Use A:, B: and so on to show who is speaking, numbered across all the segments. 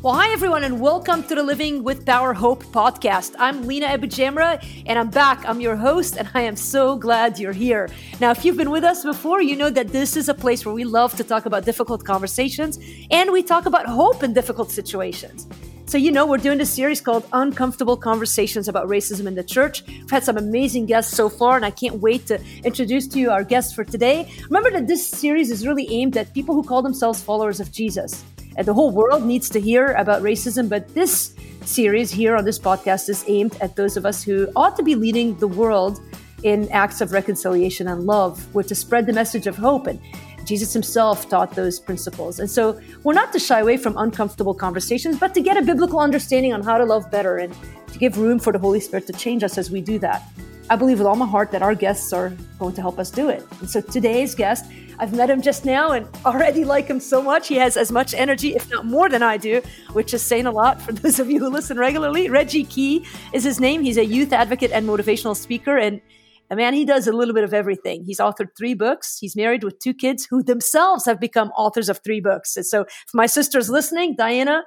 A: Well, hi everyone, and welcome to the Living with Power Hope podcast. I'm Lina AbuJamra, and I'm back. I'm your host, and I am so glad you're here. Now, if you've been with us before, you know that this is a place where we love to talk about difficult conversations, and we talk about hope in difficult situations. So, you know, we're doing this series called Uncomfortable Conversations about Racism in the Church. We've had some amazing guests so far, and I can't wait to introduce to you our guests for today. Remember that this series is really aimed at people who call themselves followers of Jesus. And the whole world needs to hear about racism, but this series here on this podcast is aimed at those of us who ought to be leading the world in acts of reconciliation and love, where to spread the message of hope. And Jesus himself taught those principles. And so we're not to shy away from uncomfortable conversations, but to get a biblical understanding on how to love better and to give room for the Holy Spirit to change us as we do that. I believe with all my heart that our guests are going to help us do it. And so today's guest I've met him just now and already like him so much. He has as much energy, if not more than I do, which is saying a lot for those of you who listen regularly. Reggie Key is his name. He's a youth advocate and motivational speaker. And man, he does a little bit of everything. He's authored three books. He's married with two kids who themselves have become authors of three books. And so, if my sister's listening, Diana,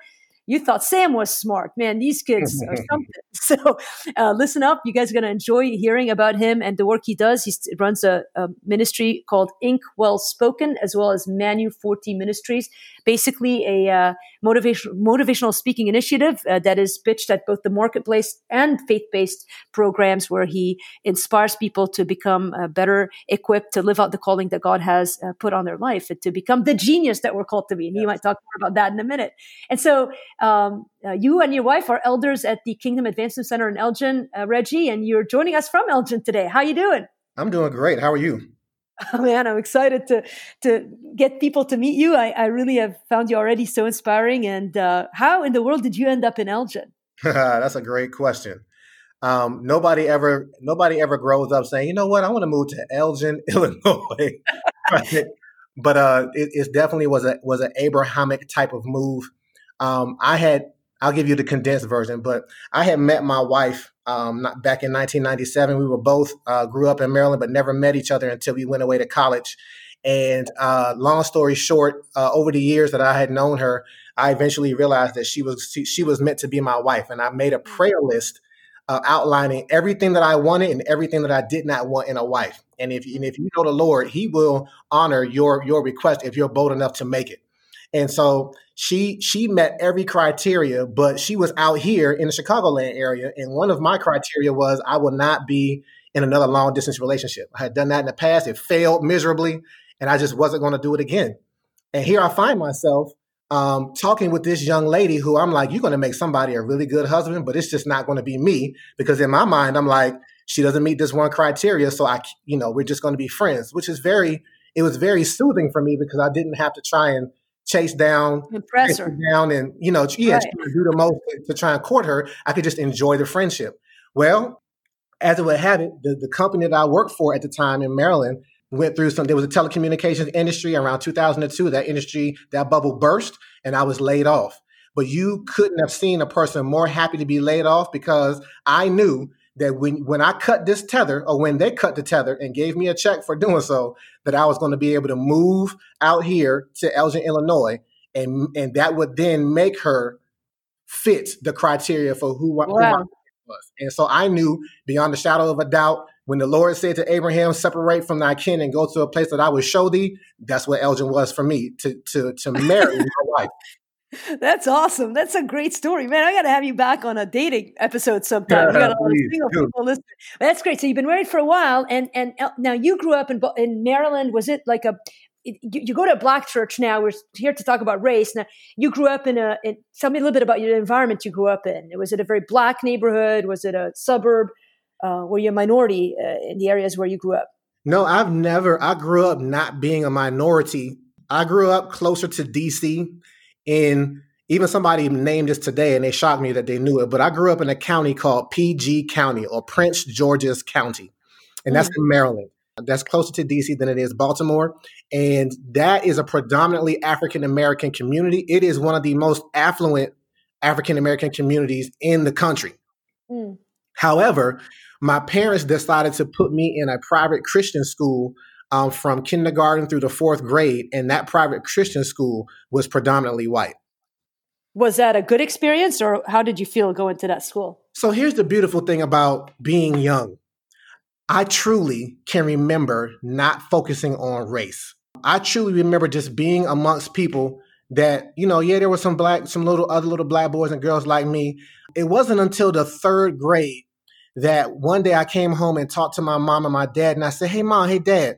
A: you thought Sam was smart. Man, these kids are something. So uh, listen up. You guys are going to enjoy hearing about him and the work he does. He runs a, a, ministry called Ink Well Spoken, as well as Manu 40 Ministries, basically a uh, motivation, motivational speaking initiative uh, that is pitched at both the marketplace and faith-based programs where he inspires people to become uh, better equipped to live out the calling that God has uh, put on their life and to become the genius that we're called to be. And yes. he might talk more about that in a minute. And so um, uh, you and your wife are elders at the Kingdom Advancement Center in Elgin, uh, Reggie, and you're joining us from Elgin today. How you doing?
B: I'm doing great. How are you?
A: Oh, man, I'm excited to to get people to meet you. I, I really have found you already so inspiring. And uh, how in the world did you end up in Elgin?
B: That's a great question. Um, nobody ever nobody ever grows up saying, you know what, I want to move to Elgin, Illinois. but uh, it, it, definitely was a was an Abrahamic type of move. Um, I had I'll give you the condensed version, but I had met my wife um, back in 1997. We were both uh, grew up in Maryland, but never met each other until we went away to college. And uh, long story short, uh, over the years that I had known her, I eventually realized that she was she, she was meant to be my wife, and I made a prayer list uh, outlining everything that I wanted and everything that I did not want in a wife. And if and if you know the Lord, He will honor your your request if you're bold enough to make it. And so she she met every criteria, but she was out here in the Chicagoland area. And one of my criteria was I will not be in another long distance relationship. I had done that in the past. It failed miserably, and I just wasn't going to do it again. And here I find myself um, talking with this young lady who I'm like, you're going to make somebody a really good husband, but it's just not going to be me because in my mind, I'm like, she doesn't meet this one criteria. So I, you know, we're just going to be friends, which is very, it was very soothing for me because I didn't have to try and chase down,
A: impress her
B: down, and you know, yeah, right. do the most to try and court her. I could just enjoy the friendship. Well, as it would have it, the, the company that I worked for at the time in Maryland went through some. There was a telecommunications industry around 2002. That industry, that bubble burst, and I was laid off. But you couldn't have seen a person more happy to be laid off because I knew that when when I cut this tether, or when they cut the tether and gave me a check for doing so, that I was going to be able to move out here to Elgin, Illinois, and and that would then make her fit the criteria for who, wow. who I was. And so I knew beyond the shadow of a doubt when the Lord said to Abraham, "Separate from thy kin and go to a place that I will show thee," that's what Elgin was for me to to to marry my wife.
A: That's awesome. That's a great story, man. I got to have you back on a dating episode sometime. we got a lot of single people listening. That's great. So you've been married for a while, and and now you grew up in in Maryland. Was it like a you, you, go to a black church now. We're here to talk about race. Now, you grew up in a. In, tell me a little bit about your environment you grew up in. Was it a very black neighborhood? Was it a suburb? Uh, were you a minority uh, in the areas where you grew up?
B: No, I've never. I grew up not being a minority. I grew up closer to DC in even somebody named this today and they shocked me that they knew it, but I grew up in a county called PG County or Prince George's County. And that's mm-hmm. in Maryland. That's closer to DC than it is Baltimore. And that is a predominantly African American community. It is one of the most affluent African American communities in the country. Mm. However, my parents decided to put me in a private Christian school um, from kindergarten through the fourth grade, and that private Christian school was predominantly white.
A: Was that a good experience or how did you feel going to that school?
B: So here's the beautiful thing about being young. I truly can remember not focusing on race. I truly remember just being amongst people that, you know, yeah, there were some black, some little other little black boys and girls like me. It wasn't until the third grade that one day I came home and talked to my mom and my dad, and I said, "Hey, mom, hey, dad,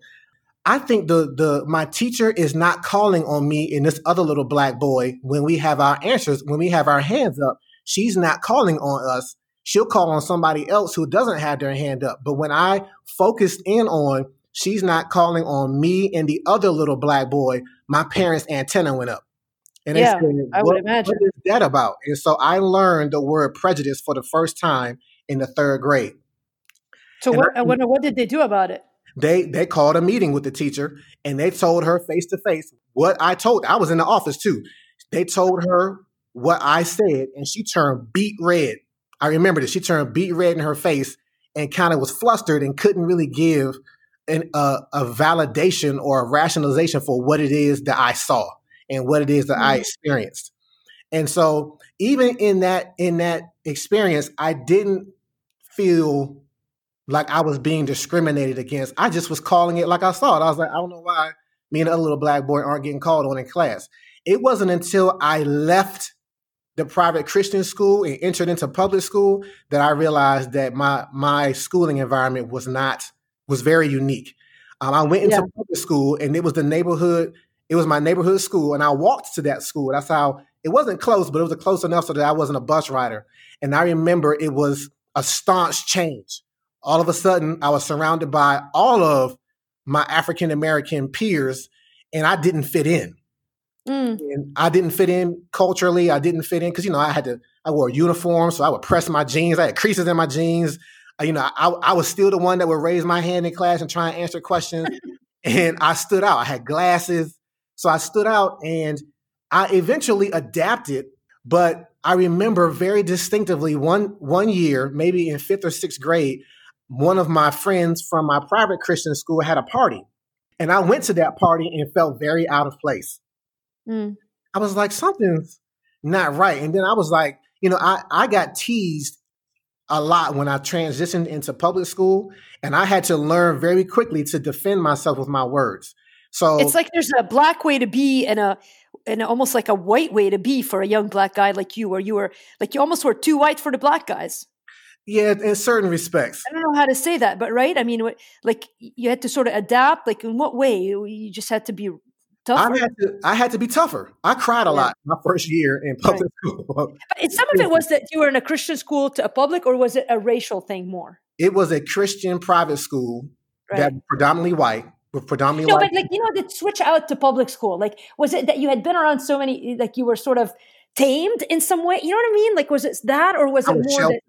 B: I think the the my teacher is not calling on me and this other little black boy when we have our answers, when we have our hands up. She's not calling on us. She'll call on somebody else who doesn't have their hand up. But when I focused in on she's not calling on me and the other little black boy, my parents' antenna went up.
A: And yeah, said, I would imagine.
B: What is that about? And so I learned the word prejudice for the first time in the third grade.
A: So what, I, wonder what did they do about it?
B: They they called a meeting with the teacher and they told her face to face what I told. I was in the office too. They told her what I said and she turned beet red. I remember this. She turned beet red in her face and kind of was flustered and couldn't really give an, uh, a validation or a rationalization for what it is that I saw and what it is that mm-hmm. I experienced. And so even in that in that experience, I didn't feel like I was being discriminated against. I just was calling it like I saw it. I was like, I don't know why me and the other little black boy aren't getting called on in class. It wasn't until I left the private Christian school and entered into public school that I realized that my my schooling environment was not was very unique. Um, I went into yeah. public school and it was the neighborhood. It was my neighborhood school, and I walked to that school. That's how it wasn't close, but it was close enough so that I wasn't a bus rider. And I remember it was a staunch change all of a sudden I was surrounded by all of my African American peers and I didn't fit in. Mm. And I didn't fit in culturally. I didn't fit in because, you know, I had to, I wore a uniform, so I would press my jeans. I had creases in my jeans. I, you know, I, I was still the one that would raise my hand in class and try and answer questions. and I stood out. I had glasses. So I stood out and I eventually adapted. But I remember very distinctively one one year, maybe in fifth or sixth grade, one of my friends from my private Christian school had a party. And I went to that party and felt very out of place. Mm. I was like, something's not right. And then I was like, you know, I, I got teased a lot when I transitioned into public school, and I had to learn very quickly to defend myself with my words. So
A: it's like there's a black way to be and a and almost like a white way to be for a young black guy like you, where you were like you almost were too white for the black guys.
B: Yeah, in certain respects.
A: I don't know how to say that, but right? I mean, like you had to sort of adapt. Like in what way? You just had to be tougher.
B: I had to. I had to be tougher. I cried a yeah. lot my first year in public right.
A: school. But some of it was that you were in a Christian school to a public, or was it a racial thing more?
B: It was a Christian private school right. that predominantly white. With predominantly no,
A: white. but like you know, the switch out to public school. Like, was it that you had been around so many? Like, you were sort of tamed in some way. You know what I mean? Like, was it that, or was it was more? That,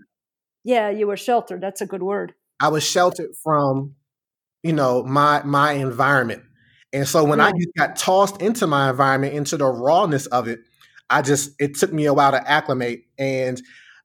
A: yeah, you were sheltered. That's a good word.
B: I was sheltered from, you know, my my environment. And so when yeah. I just got tossed into my environment, into the rawness of it, I just it took me a while to acclimate. And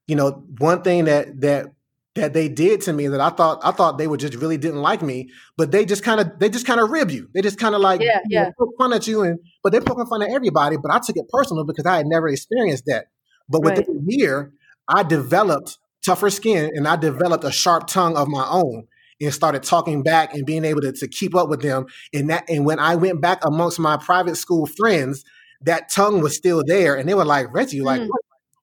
B: you know, one thing that that that they did to me that I thought I thought they would just really didn't like me, but they just kind of they just kind of rib you. They just kind of like
A: yeah, yeah.
B: Know, fun at you, and but they're poking fun at everybody. But I took it personal because I had never experienced that. But within right. a year, I developed tougher skin and I developed a sharp tongue of my own and started talking back and being able to, to keep up with them. And that and when I went back amongst my private school friends, that tongue was still there. And they were like, Reggie, like, mm.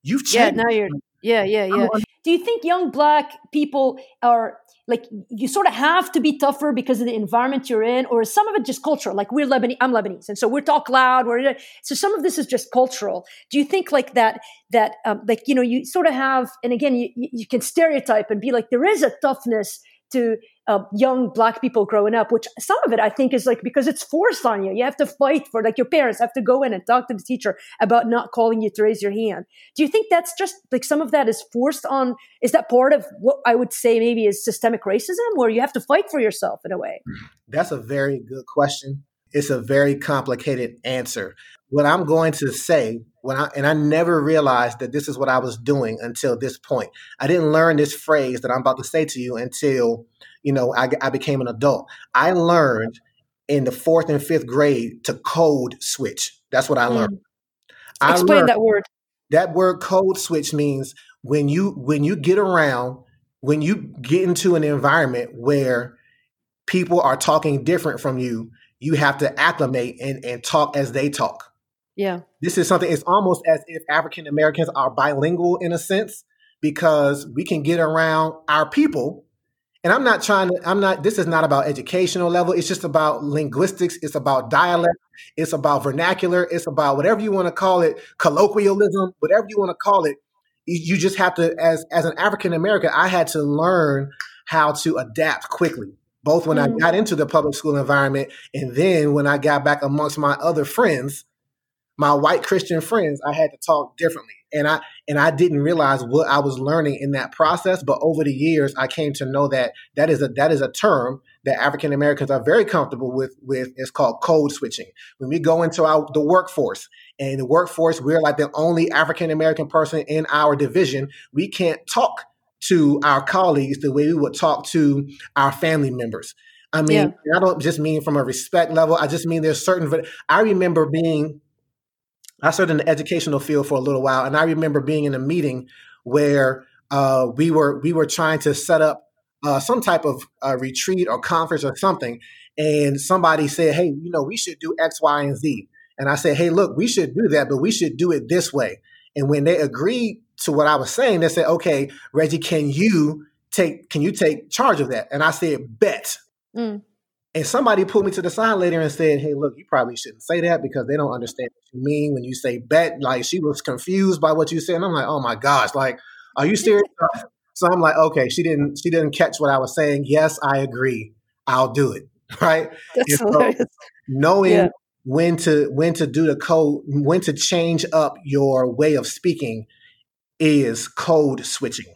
B: you've changed.
A: Yeah, now you're yeah, yeah, yeah. Do you think young black people are like you sort of have to be tougher because of the environment you're in, or some of it just cultural? Like we're Lebanese, I'm Lebanese, and so we talk loud. We're so some of this is just cultural. Do you think like that? That um, like you know you sort of have, and again you you can stereotype and be like there is a toughness to uh, young black people growing up, which some of it I think is like because it's forced on you. You have to fight for like your parents have to go in and talk to the teacher about not calling you to raise your hand. Do you think that's just like some of that is forced on? Is that part of what I would say maybe is systemic racism, where you have to fight for yourself in a way?
B: That's a very good question. It's a very complicated answer. What I'm going to say when I and I never realized that this is what I was doing until this point. I didn't learn this phrase that I'm about to say to you until you know I, I became an adult. I learned in the fourth and fifth grade to code switch. That's what I learned. Mm.
A: I Explain learned, that word.
B: that word code switch means when you when you get around when you get into an environment where people are talking different from you you have to acclimate and, and talk as they talk
A: yeah.
B: This is something it's almost as if african americans are bilingual in a sense because we can get around our people. And i'm not trying to i'm not this is not about educational level it's just about linguistics it's about dialect it's about vernacular it's about whatever you want to call it colloquialism whatever you want to call it. You just have to as as an african american i had to learn how to adapt quickly both when mm. i got into the public school environment and then when i got back amongst my other friends my white christian friends i had to talk differently and I and I didn't realize what I was learning in that process. But over the years, I came to know that that is a that is a term that African Americans are very comfortable with. With it's called code switching. When we go into our the workforce, and the workforce, we're like the only African American person in our division. We can't talk to our colleagues the way we would talk to our family members. I mean, yeah. I don't just mean from a respect level. I just mean there's certain. I remember being I served in the educational field for a little while, and I remember being in a meeting where uh, we were we were trying to set up uh, some type of uh, retreat or conference or something, and somebody said, "Hey, you know, we should do X, Y, and Z." And I said, "Hey, look, we should do that, but we should do it this way." And when they agreed to what I was saying, they said, "Okay, Reggie, can you take can you take charge of that?" And I said, "Bet." Mm. And somebody pulled me to the side later and said, Hey, look, you probably shouldn't say that because they don't understand what you mean when you say bet. Like she was confused by what you said. And I'm like, oh my gosh, like, are you serious? so I'm like, okay, she didn't she didn't catch what I was saying. Yes, I agree. I'll do it. Right. That's So knowing yeah. when to when to do the code, when to change up your way of speaking is code switching.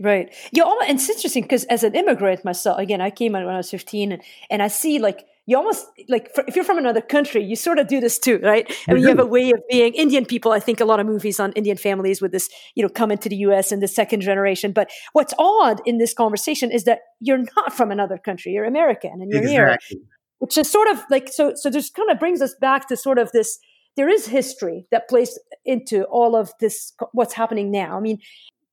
A: Right. Yeah, and it's interesting because as an immigrant myself, again, I came out when I was 15 and, and I see like, you almost like if you're from another country, you sort of do this too, right? I mean, you have a way of being Indian people. I think a lot of movies on Indian families with this, you know, coming to the US in the second generation. But what's odd in this conversation is that you're not from another country. You're American and you're exactly. here, which is sort of like, so, so this kind of brings us back to sort of this, there is history that plays into all of this, what's happening now. I mean,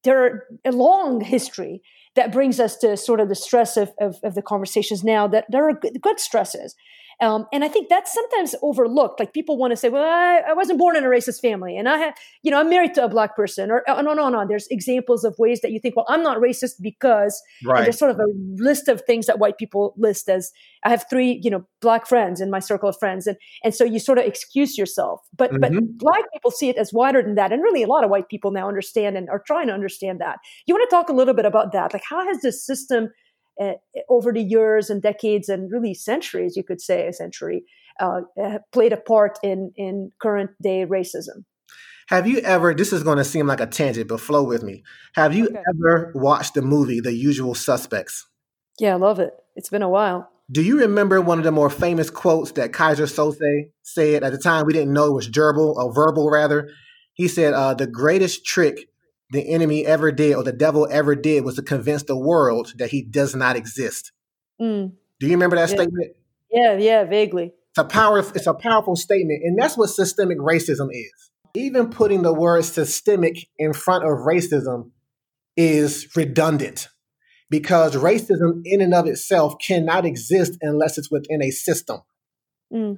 A: there are a long history that brings us to sort of the stress of, of, of the conversations now that there are good, good stresses um, and I think that's sometimes overlooked. Like people want to say, well, I, I, wasn't born in a racist family and I have, you know, I'm married to a black person or oh, no, no, no. There's examples of ways that you think, well, I'm not racist because right. there's sort of a list of things that white people list as I have three, you know, black friends in my circle of friends. And, and so you sort of excuse yourself, but, mm-hmm. but black people see it as wider than that. And really a lot of white people now understand and are trying to understand that. You want to talk a little bit about that? Like how has this system uh, over the years and decades and really centuries, you could say a century, uh, played a part in in current day racism.
B: Have you ever? This is going to seem like a tangent, but flow with me. Have you okay. ever watched the movie The Usual Suspects?
A: Yeah, I love it. It's been a while.
B: Do you remember one of the more famous quotes that Keyser Söze said at the time? We didn't know it was verbal or verbal rather. He said, uh, "The greatest trick the enemy ever did or the devil ever did was to convince the world that he does not exist. Mm. Do you remember that
A: yeah.
B: statement?
A: Yeah, yeah, vaguely.
B: It's a power it's a powerful statement and that's what systemic racism is. Even putting the word systemic in front of racism is redundant because racism in and of itself cannot exist unless it's within a system. Mm.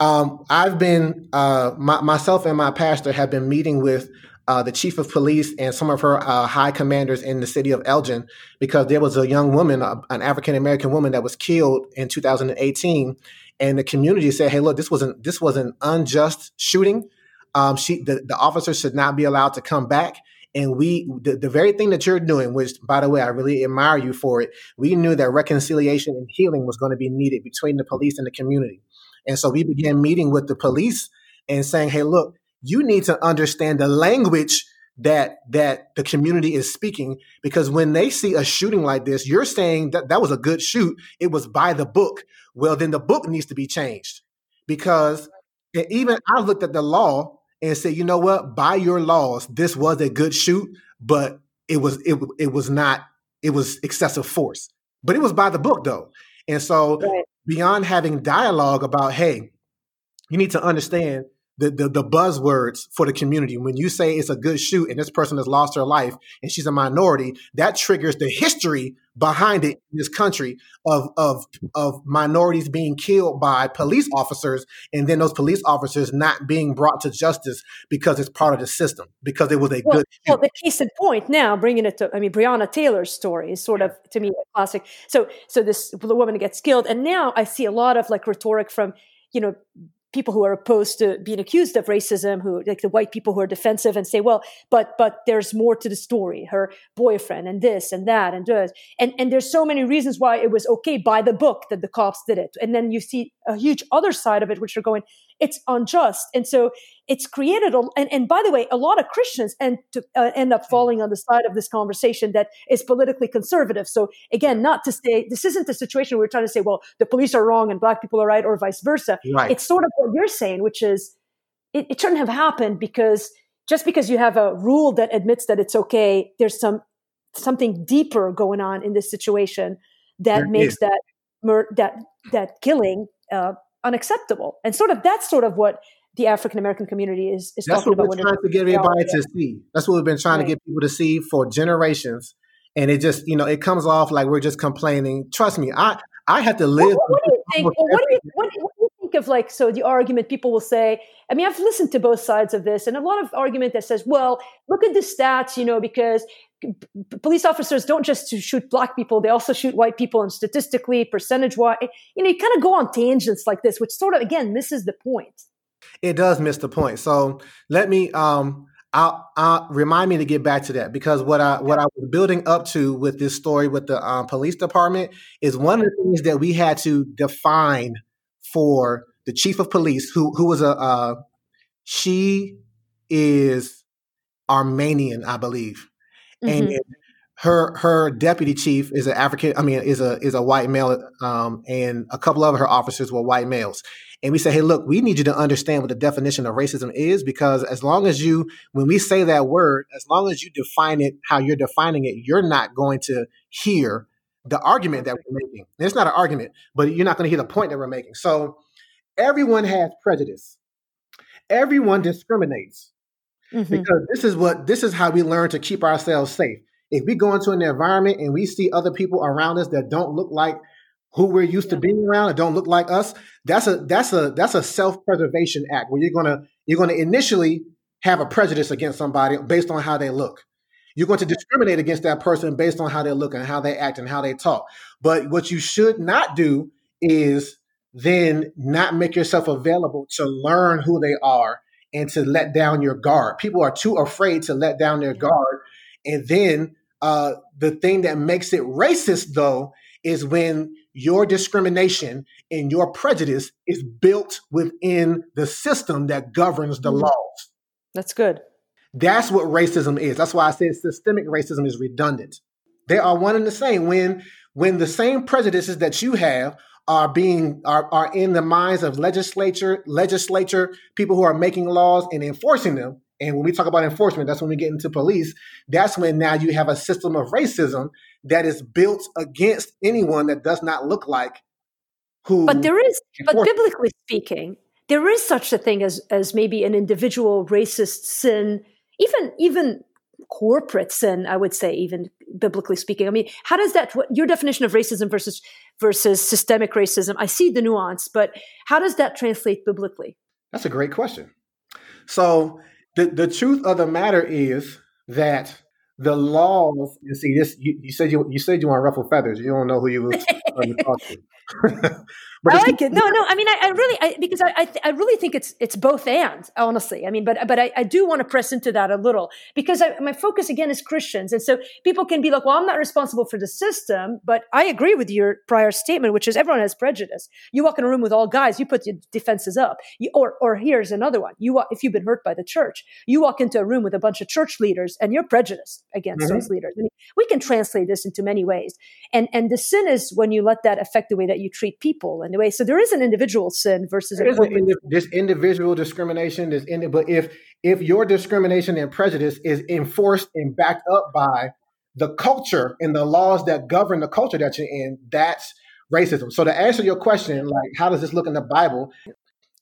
B: Um, I've been uh, my, myself and my pastor have been meeting with uh, the chief of police and some of her uh, high commanders in the city of Elgin because there was a young woman, uh, an African American woman, that was killed in 2018, and the community said, "Hey, look, this wasn't this was an unjust shooting. Um, she the, the officer should not be allowed to come back." And we, the, the very thing that you're doing, which by the way, I really admire you for it. We knew that reconciliation and healing was going to be needed between the police and the community. And so we began meeting with the police and saying, hey, look, you need to understand the language that that the community is speaking because when they see a shooting like this you're saying that that was a good shoot. It was by the book. Well then the book needs to be changed. Because even i looked at the law and said you know what? By your laws this was a good shoot but it was it, it was not it was excessive force. But it was by the book though. And so right. beyond having dialogue about hey you need to understand the, the, the buzzwords for the community. When you say it's a good shoot and this person has lost her life and she's a minority, that triggers the history behind it in this country of of of minorities being killed by police officers and then those police officers not being brought to justice because it's part of the system because it was a
A: well,
B: good
A: well the case in point now bringing it to i mean breonna taylor's story is sort of to me a classic so so this the woman gets killed and now i see a lot of like rhetoric from you know people who are opposed to being accused of racism who like the white people who are defensive and say well but but there's more to the story her boyfriend and this and that and this. And and there's so many reasons why it was okay by the book that the cops did it. And then you see a huge other side of it which are going it's unjust. And so it's created, a, and, and by the way, a lot of Christians end, to, uh, end up falling on the side of this conversation that is politically conservative. So again, not to say, this isn't a situation where we're trying to say, well, the police are wrong and black people are right or vice versa. Right. It's sort of what you're saying, which is it, it shouldn't have happened because just because you have a rule that admits that it's okay, there's some something deeper going on in this situation that there makes is. that mur- that that killing uh, unacceptable. And sort of that's sort of what the African American community is, is
B: that's
A: talking
B: what we're trying to get everybody to see. That's what we've been trying right. to get people to see for generations. And it just, you know, it comes off like we're just complaining. Trust me, I I had to live.
A: What, what do you think? What, do you, what, what you think of like so the argument people will say? I mean, I've listened to both sides of this, and a lot of argument that says, well, look at the stats, you know, because police officers don't just shoot black people; they also shoot white people, and statistically, percentage wise, you know, you kind of go on tangents like this, which sort of again misses the point.
B: It does miss the point. So let me um, I'll, I'll, remind me to get back to that because what I what I was building up to with this story with the um, police department is one of the things that we had to define for the chief of police, who who was a uh, she is Armenian, I believe, mm-hmm. and her her deputy chief is an African. I mean, is a is a white male, um, and a couple of her officers were white males. And we say, hey, look, we need you to understand what the definition of racism is, because as long as you, when we say that word, as long as you define it how you're defining it, you're not going to hear the argument that we're making. And it's not an argument, but you're not going to hear the point that we're making. So everyone has prejudice. Everyone discriminates. Mm-hmm. Because this is what this is how we learn to keep ourselves safe. If we go into an environment and we see other people around us that don't look like who we're used yeah. to being around and don't look like us, that's a that's a that's a self-preservation act where you're gonna you're gonna initially have a prejudice against somebody based on how they look. You're going to discriminate against that person based on how they look and how they act and how they talk. But what you should not do is then not make yourself available to learn who they are and to let down your guard. People are too afraid to let down their guard. And then uh, the thing that makes it racist, though, is when your discrimination and your prejudice is built within the system that governs the mm-hmm. laws.
A: That's good.
B: That's what racism is. That's why I said systemic racism is redundant. They are one and the same. When when the same prejudices that you have are being are, are in the minds of legislature, legislature, people who are making laws and enforcing them. And when we talk about enforcement, that's when we get into police. That's when now you have a system of racism that is built against anyone that does not look like who.
A: But there is, but biblically speaking, there is such a thing as as maybe an individual racist sin, even even corporate sin. I would say, even biblically speaking. I mean, how does that? What, your definition of racism versus versus systemic racism? I see the nuance, but how does that translate biblically?
B: That's a great question. So the the truth of the matter is that the laws. You see, this you, you said you you said you want to ruffle feathers. You don't know who you was uh, talking to.
A: But I like it. No, no. I mean, I, I really, I, because I, I, th- I, really think it's it's both and honestly. I mean, but but I, I do want to press into that a little because my focus again is Christians, and so people can be like, well, I'm not responsible for the system, but I agree with your prior statement, which is everyone has prejudice. You walk in a room with all guys, you put your defenses up, you, or or here's another one. You if you've been hurt by the church, you walk into a room with a bunch of church leaders, and you're prejudiced against mm-hmm. those leaders. I mean, we can translate this into many ways, and and the sin is when you let that affect the way that you treat people way. So there is an individual sin versus
B: there a indi- this individual discrimination. This indi- but if if your discrimination and prejudice is enforced and backed up by the culture and the laws that govern the culture that you're in, that's racism. So to answer your question, like how does this look in the Bible?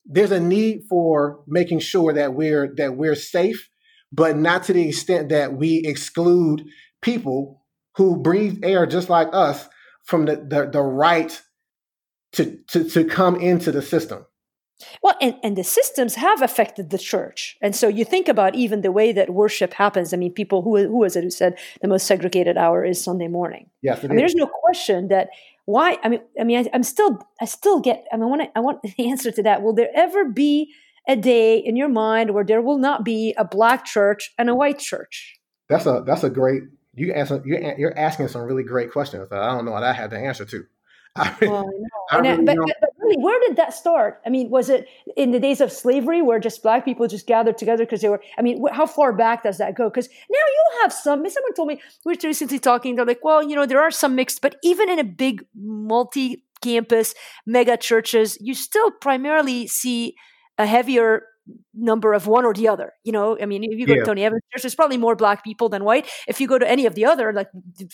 B: there's a need for making sure that we're that we're safe, but not to the extent that we exclude people who breathe air just like us from the the, the right to, to to come into the system.
A: Well, and, and the systems have affected the church. And so you think about even the way that worship happens. I mean, people, who, who was it who said the most segregated hour is Sunday morning?
B: Yes,
A: I mean, there's no question that why, I mean, I mean, I, am still, I still get, I mean, I want, I want the answer to that. Will there ever be a day in your mind where there will not be a black church and a white church?
B: That's a, that's a great, you answer, you're, you're asking some really great questions that I don't know what I have the answer to.
A: I oh, well, I know. I really but, but, but, really, where did that start? I mean, was it in the days of slavery where just black people just gathered together because they were? I mean, how far back does that go? Because now you have some. Someone told me we were recently talking. They're like, well, you know, there are some mixed, but even in a big multi-campus mega churches, you still primarily see a heavier number of one or the other. You know, I mean, if you go yeah. to Tony Evans Church, there's probably more black people than white. If you go to any of the other, like,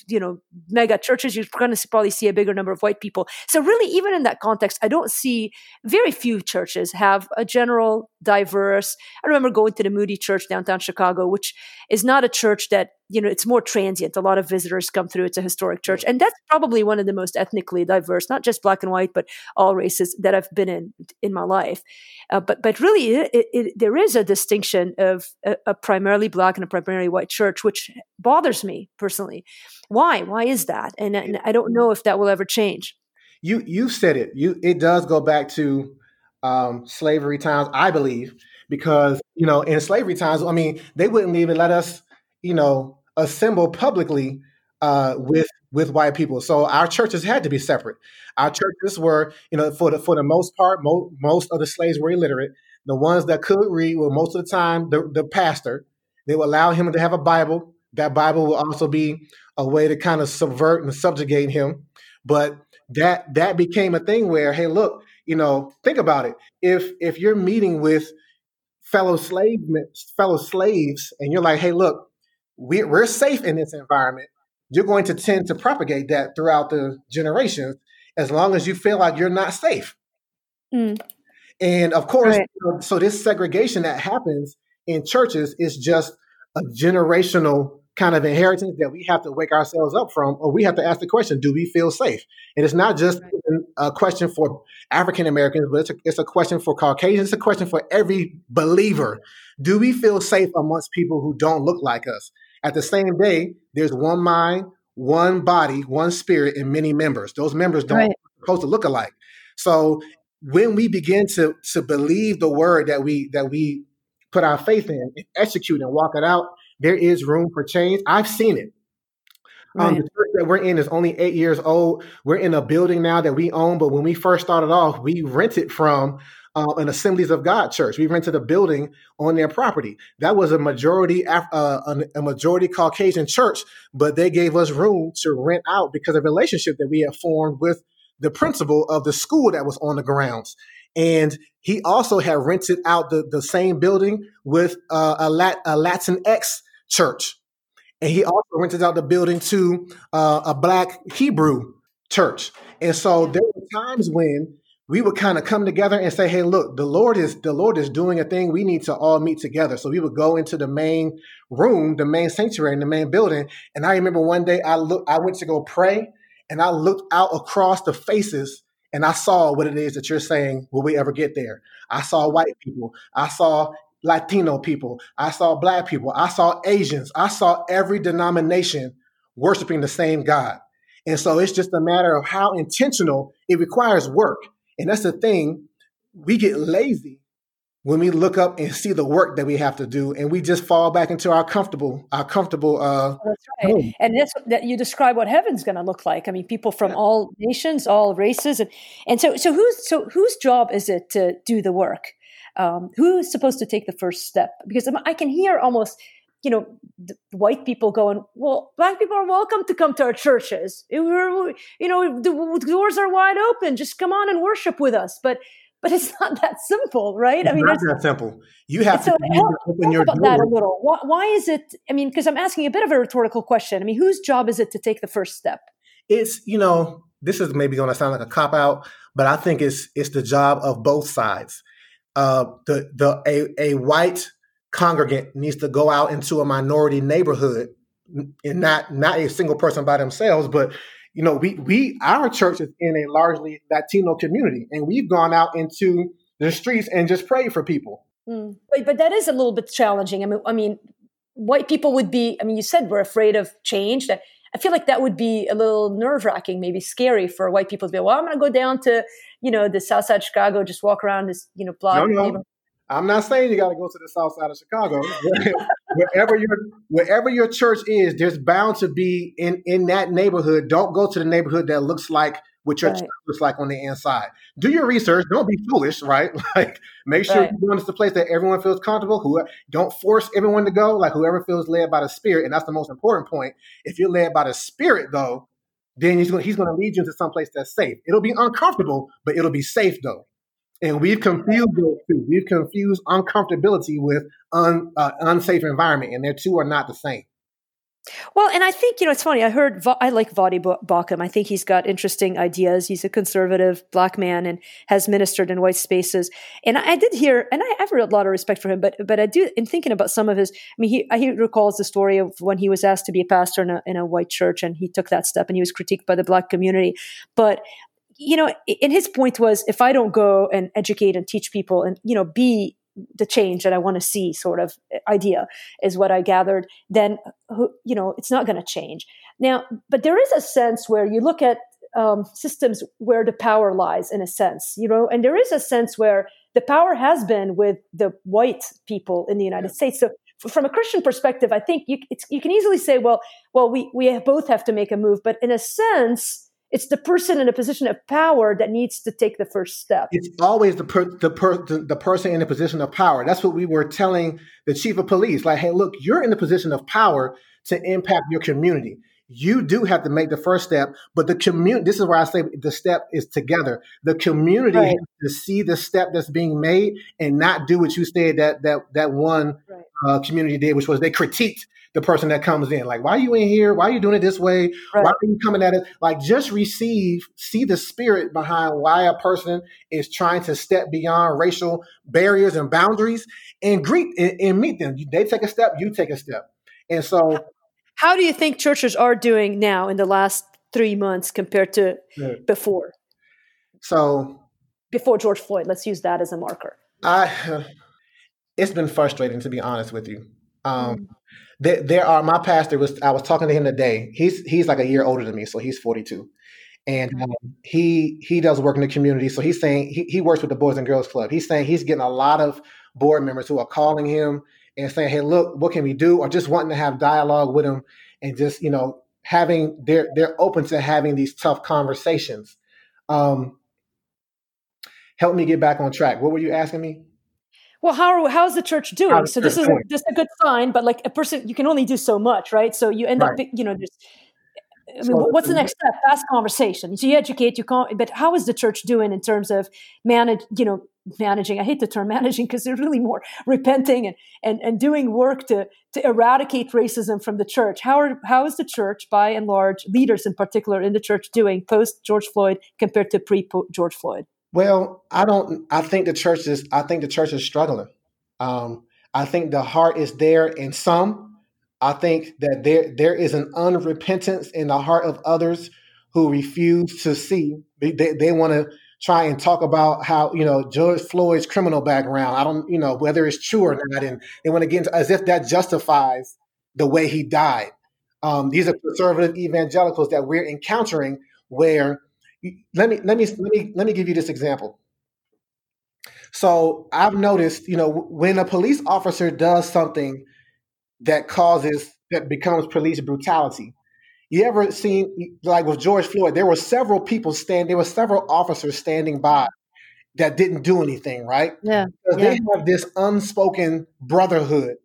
A: you know, mega churches, you're going to probably see a bigger number of white people. So, really, even in that context, I don't see very few churches have a general diverse. I remember going to the Moody Church downtown Chicago, which is not a church that you know it's more transient. A lot of visitors come through. It's a historic church. And that's probably one of the most ethnically diverse not just black and white but all races that i've been in in my life. Uh, but but really it, it, there is a distinction of a, a, primarily black and a primarily white church which bothers me personally. Why? Why is that? And, and i don't know if that will ever change.
B: You you said it. You it does go back to um, slavery times i believe because you know in slavery times i mean they wouldn't even let us you know, assemble publicly uh, with with white people. So our churches had to be separate. Our churches were, you know, for the for the most part, mo- most of the slaves were illiterate. The ones that could read were most of the time the, the pastor. They would allow him to have a Bible. That Bible will also be a way to kind of subvert and subjugate him. But that that became a thing where, hey, look, you know, think about it. If if you're meeting with fellow slave fellow slaves and you're like, hey, look, we're, we're safe in this environment, you're going to tend to propagate that throughout the generations as long as you feel like you're not safe. Mm. And of course, right. you know, so this segregation that happens in churches is just a generational kind of inheritance that we have to wake ourselves up from, or we have to ask the question, do we feel safe? And it's not just a question for African Americans, but it's a, it's a question for Caucasians, it's a question for every believer. Do we feel safe amongst people who don't look like us? At the same day, there's one mind, one body, one spirit, and many members. Those members don't right. supposed to look alike. So when we begin to to believe the word that we that we put our faith in and execute and walk it out, there is room for change. I've seen it. Um, right. Um, the church that we're in is only eight years old. We're in a building now that we own, but when we first started off, we rented from uh, an Assemblies of God church. We rented a building on their property. That was a majority uh, a majority Caucasian church, but they gave us room to rent out because of the relationship that we had formed with the principal of the school that was on the grounds. And he also had rented out the, the same building with uh, a, Lat, a church. And he also rented out the building to uh, a black Hebrew church. And so there were times when we would kind of come together and say, "Hey, look, the Lord is the Lord is doing a thing. We need to all meet together." So we would go into the main room, the main sanctuary, in the main building. And I remember one day I look, I went to go pray, and I looked out across the faces, and I saw what it is that you're saying. Will we ever get there? I saw white people. I saw Latino people. I saw black people. I saw Asians. I saw every denomination worshiping the same God. And so it's just a matter of how intentional it requires work. And that's the thing. We get lazy when we look up and see the work that we have to do, and we just fall back into our comfortable, our comfortable. Uh,
A: that's right. Home. And that's that you describe what heaven's going to look like. I mean, people from yeah. all nations, all races, and and so so who's so whose job is it to do the work? Um, who's supposed to take the first step? Because I can hear almost you know, white people going, well, black people are welcome to come to our churches. We're, you know, the doors are wide open. Just come on and worship with us. But but it's not that simple, right?
B: It's I mean, not that simple. You have so to help, open your
A: about door. that a little. Why, why is it? I mean, because I'm asking a bit of a rhetorical question. I mean, whose job is it to take the first step?
B: It's you know, this is maybe going to sound like a cop out, but I think it's it's the job of both sides. uh, the the a, a white congregant needs to go out into a minority neighborhood and not not a single person by themselves, but you know, we we our church is in a largely Latino community, and we've gone out into the streets and just prayed for people.
A: Mm. But, but that is a little bit challenging. I mean, I mean, white people would be. I mean, you said we're afraid of change. That I feel like that would be a little nerve wracking, maybe scary for white people to be. Well, I'm going to go down to you know the South Side of Chicago, just walk around this you know block.
B: No, no. I'm not saying you got to go to the south side of Chicago. wherever your wherever your church is, there's bound to be in in that neighborhood. Don't go to the neighborhood that looks like what your right. church looks like on the inside. Do your research. Don't be foolish, right? Like make sure right. you're going to the place that everyone feels comfortable. Who don't force everyone to go. Like whoever feels led by the Spirit, and that's the most important point. If you're led by the Spirit, though, then he's going he's going to lead you into some place that's safe. It'll be uncomfortable, but it'll be safe though. And we've confused those two. We've confused uncomfortability with un, uh, unsafe environment, and their two are not the same.
A: Well, and I think you know it's funny. I heard I like Voddie Baucham. I think he's got interesting ideas. He's a conservative black man and has ministered in white spaces. And I did hear, and I have a lot of respect for him. But but I do in thinking about some of his. I mean, he he recalls the story of when he was asked to be a pastor in a, in a white church, and he took that step, and he was critiqued by the black community. But you know, and his point was, if I don't go and educate and teach people, and you know, be the change that I want to see, sort of idea is what I gathered. Then, you know, it's not going to change now. But there is a sense where you look at um, systems where the power lies, in a sense, you know, and there is a sense where the power has been with the white people in the United yeah. States. So from a Christian perspective, I think you, you can easily say, well, well, we we both have to make a move, but in a sense, it's the person in a position of power that needs to take the first step.
B: It's always the per, the, per, the, the person in a position of power. That's what we were telling the chief of police. Like, hey, look, you're in the position of power to impact your community. You do have to make the first step, but the community. This is where I say the step is together. The community right. has to see the step that's being made and not do what you said that that that one. Uh, community did, which was they critiqued the person that comes in. Like, why are you in here? Why are you doing it this way? Right. Why are you coming at it? Like, just receive, see the spirit behind why a person is trying to step beyond racial barriers and boundaries and greet and, and meet them. They take a step, you take a step. And so,
A: how do you think churches are doing now in the last three months compared to yeah. before?
B: So,
A: before George Floyd, let's use that as a marker.
B: I, it's been frustrating to be honest with you. Um, mm there, there are my pastor was I was talking to him today. He's he's like a year older than me, so he's 42. And um, he he does work in the community. So he's saying he, he works with the Boys and Girls Club. He's saying he's getting a lot of board members who are calling him and saying, Hey, look, what can we do? Or just wanting to have dialogue with him and just, you know, having they're they're open to having these tough conversations. Um help me get back on track. What were you asking me?
A: Well how how's the church doing so this is this is a good sign but like a person you can only do so much right so you end right. up you know just I mean, so, what's the next step? Fast conversation. So you educate, you can't, but how is the church doing in terms of manage, you know, managing? I hate the term managing because they're really more repenting and, and, and doing work to, to eradicate racism from the church. How are, how is the church by and large, leaders in particular in the church doing post George Floyd compared to pre George Floyd?
B: Well, I don't. I think the church is. I think the church is struggling. Um, I think the heart is there in some. I think that there there is an unrepentance in the heart of others who refuse to see. They, they, want to try and talk about how you know George Floyd's criminal background. I don't, you know, whether it's true or not, and they want to get into as if that justifies the way he died. Um, these are conservative evangelicals that we're encountering where let me let me let me let me give you this example. So I've noticed, you know, when a police officer does something that causes that becomes police brutality. You ever seen like with George Floyd? There were several people stand. There were several officers standing by that didn't do anything, right?
A: Yeah.
B: yeah. They have this unspoken brotherhood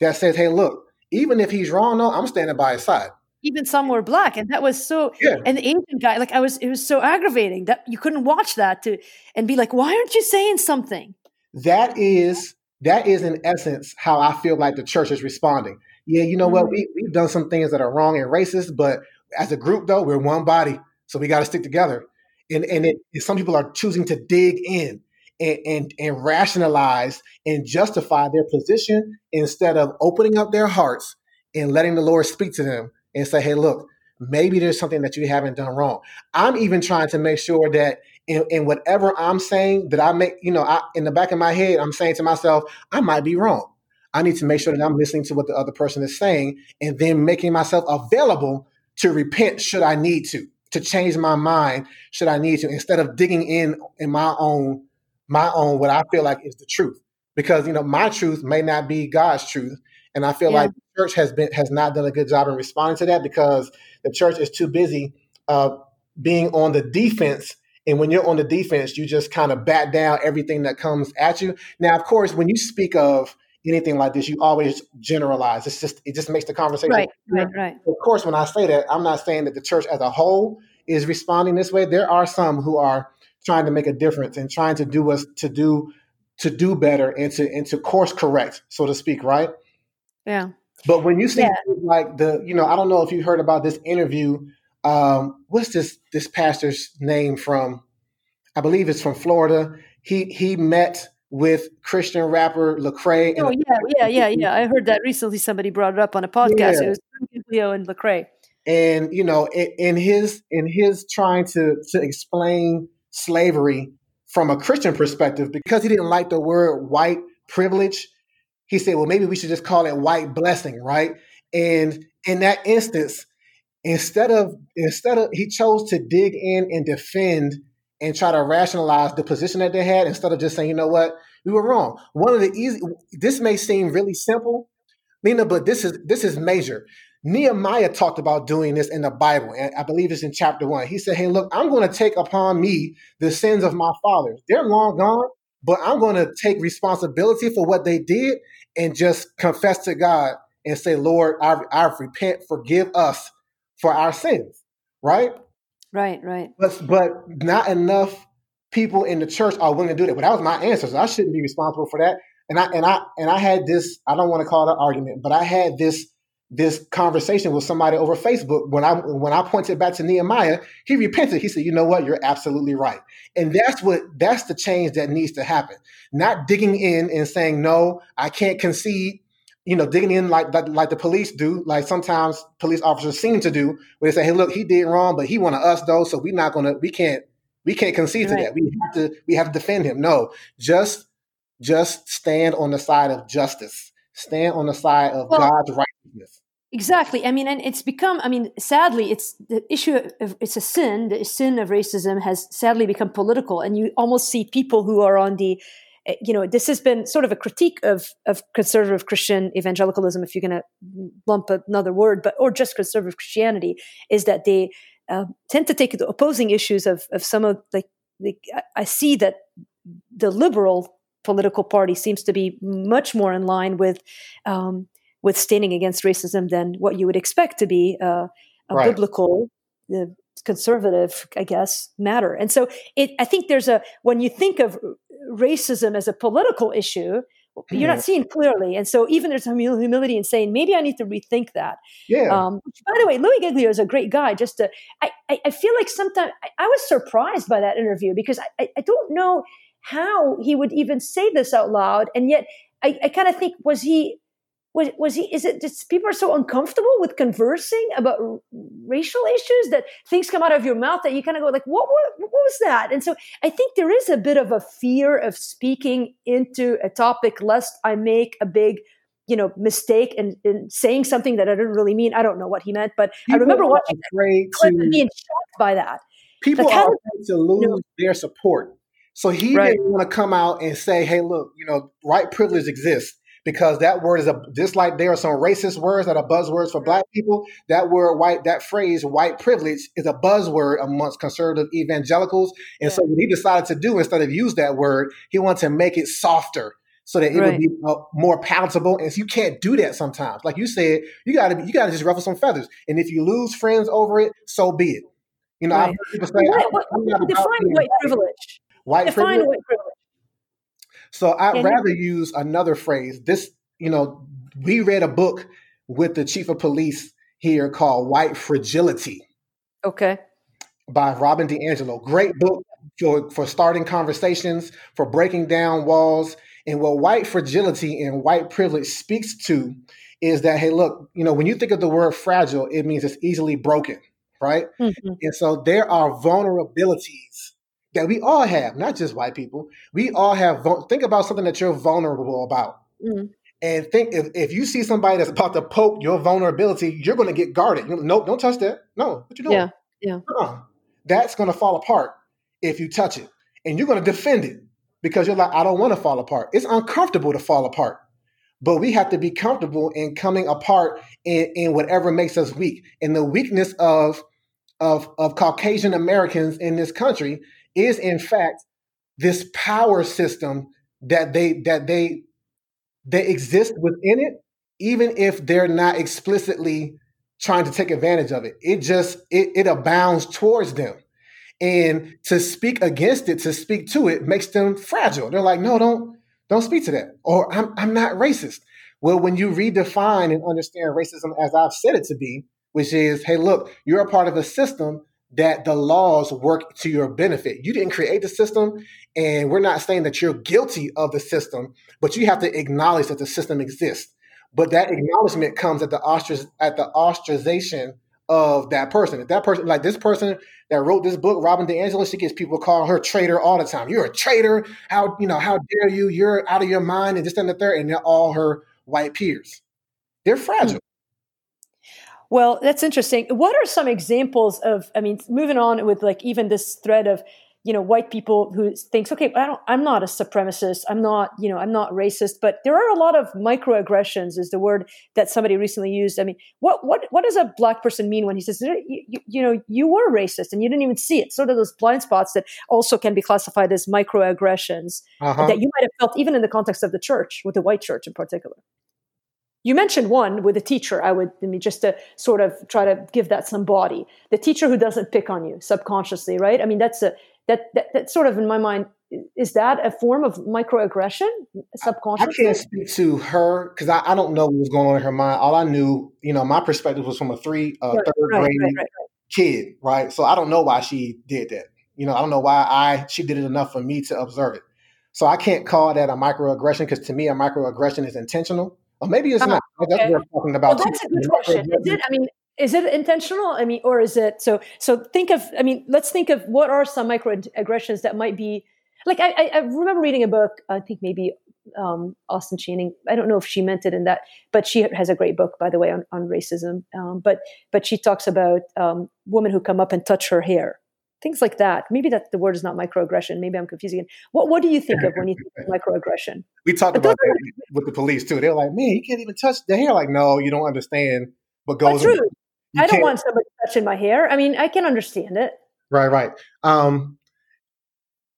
B: that says, "Hey, look, even if he's wrong, no, I'm standing by his side."
A: Even some were black and that was so yeah. and the asian guy like i was it was so aggravating that you couldn't watch that to and be like why aren't you saying something
B: that is that is in essence how i feel like the church is responding yeah you know mm-hmm. what we, we've done some things that are wrong and racist but as a group though we're one body so we got to stick together and and it, some people are choosing to dig in and, and, and rationalize and justify their position instead of opening up their hearts and letting the Lord speak to them and say, hey, look, maybe there's something that you haven't done wrong. I'm even trying to make sure that in, in whatever I'm saying, that I make, you know, I, in the back of my head, I'm saying to myself, I might be wrong. I need to make sure that I'm listening to what the other person is saying and then making myself available to repent should I need to, to change my mind should I need to, instead of digging in in my own, my own, what I feel like is the truth. Because, you know, my truth may not be God's truth. And I feel yeah. like the church has been has not done a good job in responding to that because the church is too busy uh, being on the defense. And when you're on the defense, you just kind of bat down everything that comes at you. Now, of course, when you speak of anything like this, you always generalize. It's just it just makes the conversation
A: right, right, right.
B: Of course, when I say that, I'm not saying that the church as a whole is responding this way. There are some who are trying to make a difference and trying to do us to do to do better and to and to course correct, so to speak, right?
A: Yeah.
B: But when you see yeah. like the, you know, I don't know if you heard about this interview. Um, what's this this pastor's name from? I believe it's from Florida. He he met with Christian rapper Lecrae.
A: Oh yeah, yeah, yeah, yeah. I heard that recently. Somebody brought it up on a podcast. Yeah. It was Leo and Lecrae.
B: And you know, in, in his in his trying to to explain slavery from a Christian perspective, because he didn't like the word white privilege, he said, well, maybe we should just call it white blessing, right? And in that instance, instead of instead of he chose to dig in and defend and try to rationalize the position that they had instead of just saying, you know what, we were wrong. One of the easy this may seem really simple, Lina, but this is this is major. Nehemiah talked about doing this in the Bible, and I believe it's in chapter one. He said, Hey, look, I'm going to take upon me the sins of my fathers. They're long gone, but I'm going to take responsibility for what they did and just confess to God and say, Lord, I, I repent, forgive us for our sins, right?
A: Right, right.
B: But but not enough people in the church are willing to do that. But that was my answer. So I shouldn't be responsible for that. And I and I and I had this, I don't want to call it an argument, but I had this this conversation with somebody over Facebook when I when I pointed back to Nehemiah, he repented. He said, "You know what? You're absolutely right." And that's what that's the change that needs to happen. Not digging in and saying, "No, I can't concede." You know, digging in like like, like the police do, like sometimes police officers seem to do, where they say, "Hey, look, he did wrong, but he wanted us though, so we're not gonna, we can't, we can't concede right. to that. We have to, we have to defend him." No, just just stand on the side of justice. Stand on the side of well, God's righteousness.
A: Exactly. I mean, and it's become, I mean, sadly, it's the issue of, it's a sin. The sin of racism has sadly become political. And you almost see people who are on the, eh, you know, this has been sort of a critique of, of conservative Christian evangelicalism, if you're going to lump another word, but, or just conservative Christianity, is that they uh, tend to take the opposing issues of, of some of, like, the, I see that the liberal political party seems to be much more in line with, um, with standing against racism than what you would expect to be uh, a right. biblical, uh, conservative, I guess, matter. And so it, I think there's a, when you think of racism as a political issue, mm-hmm. you're not seeing clearly. And so even there's some humility in saying, maybe I need to rethink that.
B: Yeah. Um,
A: by the way, Louie Giglio is a great guy. Just to, I, I, I feel like sometimes I, I, was surprised by that interview because I, I, don't know how he would even say this out loud. And yet I, I kind of think, was he, was, was he is it just people are so uncomfortable with conversing about r- racial issues that things come out of your mouth that you kind of go like what, what what was that? And so i think there is a bit of a fear of speaking into a topic lest i make a big you know mistake and, saying something that i didn't really mean. I don't know what he meant but people i remember watching that clip and being shocked by that.
B: People are afraid to lose you know, their support. So he right. didn't want to come out and say hey look you know white privilege exists because that word is a just like there are some racist words that are buzzwords for black people. That word white, that phrase white privilege is a buzzword amongst conservative evangelicals. And yeah. so what he decided to do instead of use that word, he wanted to make it softer so that it right. would be uh, more palatable. And you can't do that sometimes. Like you said, you got to you got to just ruffle some feathers. And if you lose friends over it, so be it. You know, right. people say,
A: what, what, what, define white privilege.
B: White
A: define
B: privilege.
A: white privilege.
B: So I'd rather use another phrase. This, you know, we read a book with the chief of police here called White Fragility.
A: Okay.
B: By Robin DiAngelo. Great book. for for starting conversations, for breaking down walls. And what white fragility and white privilege speaks to is that hey, look, you know, when you think of the word fragile, it means it's easily broken, right? Mm-hmm. And so there are vulnerabilities that we all have, not just white people. We all have. Think about something that you're vulnerable about. Mm-hmm. And think if, if you see somebody that's about to poke your vulnerability, you're going to get guarded. You no, don't touch that. No, what you doing?
A: Yeah, yeah. Uh-uh.
B: That's going to fall apart if you touch it, and you're going to defend it because you're like, I don't want to fall apart. It's uncomfortable to fall apart, but we have to be comfortable in coming apart in, in whatever makes us weak. And the weakness of of of Caucasian Americans in this country is, in fact, this power system that they that they they exist within it, even if they're not explicitly trying to take advantage of it. It just it, it abounds towards them. And to speak against it, to speak to it, makes them fragile. They're like, no, don't don't speak to that. Or I'm I'm not racist. Well, when you redefine and understand racism as I've said it to be, which is, hey, look, you're a part of a system that the laws work to your benefit. You didn't create the system, and we're not saying that you're guilty of the system, but you have to acknowledge that the system exists. But that acknowledgement comes at the ostrac- at the ostracization of that person. If that person, like this person that wrote this book, Robin DiAngelo, she gets people calling her traitor all the time. You're a traitor. How you know? How dare you? You're out of your mind, and just and the third, and they're all her white peers. They're fragile.
A: Well, that's interesting. What are some examples of? I mean, moving on with like even this thread of you know white people who thinks okay I don't, i'm not a supremacist i'm not you know i'm not racist but there are a lot of microaggressions is the word that somebody recently used i mean what what what does a black person mean when he says you, you, you know you were racist and you didn't even see it sort of those blind spots that also can be classified as microaggressions uh-huh. that you might have felt even in the context of the church with the white church in particular you mentioned one with a teacher. I would I mean, just to sort of try to give that some body. The teacher who doesn't pick on you subconsciously, right? I mean, that's a that, that, that sort of in my mind is that a form of microaggression subconsciously?
B: I can't speak to her because I, I, don't know what was going on in her mind. All I knew, you know, my perspective was from a three, uh, right, third right, grade right, kid, right? So I don't know why she did that. You know, I don't know why I she did it enough for me to observe it. So I can't call that a microaggression because to me, a microaggression is intentional. Or maybe it's uh, not. That's what we're talking about.
A: Well, that's a good question. Is it? I mean, is it intentional i mean or is it so so think of i mean let's think of what are some microaggressions that might be like i i remember reading a book i think maybe um, austin channing i don't know if she meant it in that but she has a great book by the way on, on racism um, but but she talks about um, women who come up and touch her hair things like that maybe that the word is not microaggression maybe i'm confusing it what what do you think of when you think of microaggression
B: we talked about that with the police too they're like man you can't even touch the hair like no you don't understand what goes
A: true. I don't want somebody touching my hair. I mean, I can understand it.
B: Right, right. Um,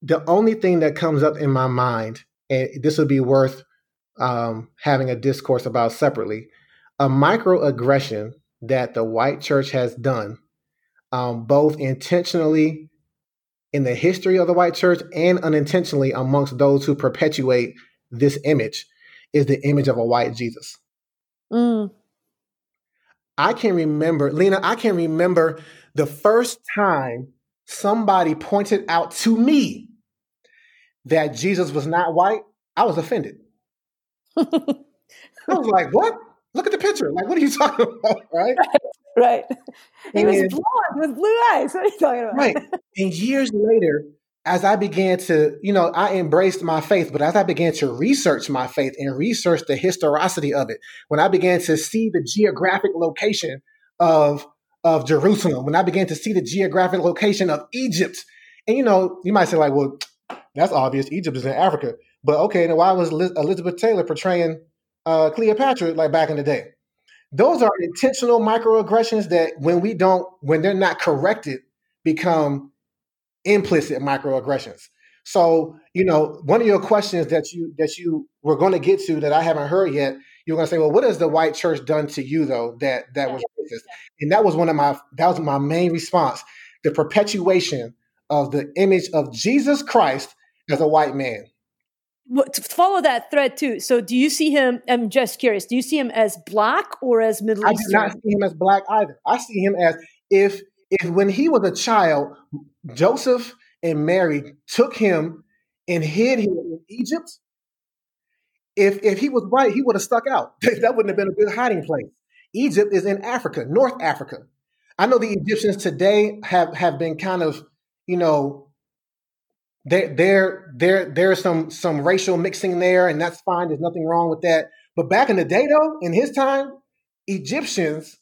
B: the only thing that comes up in my mind, and this would be worth um, having a discourse about separately, a microaggression that the white church has done, um, both intentionally in the history of the white church and unintentionally amongst those who perpetuate this image, is the image of a white Jesus. Mm. I can remember, Lina, I can remember the first time somebody pointed out to me that Jesus was not white. I was offended. I was like, what? Look at the picture. Like, what are you talking about? Right?
A: Right. He and, was blonde with blue eyes. What are you talking about?
B: Right. And years later, as I began to, you know, I embraced my faith, but as I began to research my faith and research the historicity of it, when I began to see the geographic location of of Jerusalem, when I began to see the geographic location of Egypt, and you know, you might say like, well, that's obvious. Egypt is in Africa, but okay, then why was Elizabeth Taylor portraying uh, Cleopatra like back in the day? Those are intentional microaggressions that when we don't, when they're not corrected, become implicit microaggressions. So, you know, one of your questions that you that you were going to get to that I haven't heard yet, you're going to say, well, what has the white church done to you though that that was racist? And that was one of my that was my main response: the perpetuation of the image of Jesus Christ as a white man.
A: To follow that thread too. So, do you see him? I'm just curious. Do you see him as black or as Middle Eastern?
B: I do not see him as black either. I see him as if if when he was a child, Joseph and Mary took him and hid him in Egypt, if if he was white, he would have stuck out. that wouldn't have been a good hiding place. Egypt is in Africa, North Africa. I know the Egyptians today have have been kind of, you know, there there there there's some some racial mixing there, and that's fine. There's nothing wrong with that. But back in the day, though, in his time, Egyptians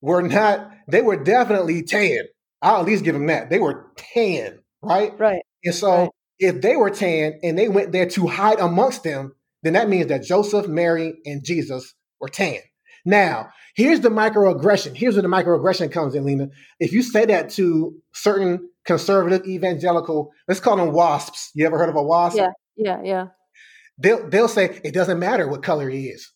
B: were not. They were definitely tan. I'll at least give them that. They were tan, right?
A: Right.
B: And so,
A: right.
B: if they were tan and they went there to hide amongst them, then that means that Joseph, Mary, and Jesus were tan. Now, here's the microaggression. Here's where the microaggression comes in, Lina. If you say that to certain conservative evangelical, let's call them wasps. You ever heard of a wasp?
A: Yeah, yeah, yeah.
B: They'll they'll say it doesn't matter what color he is.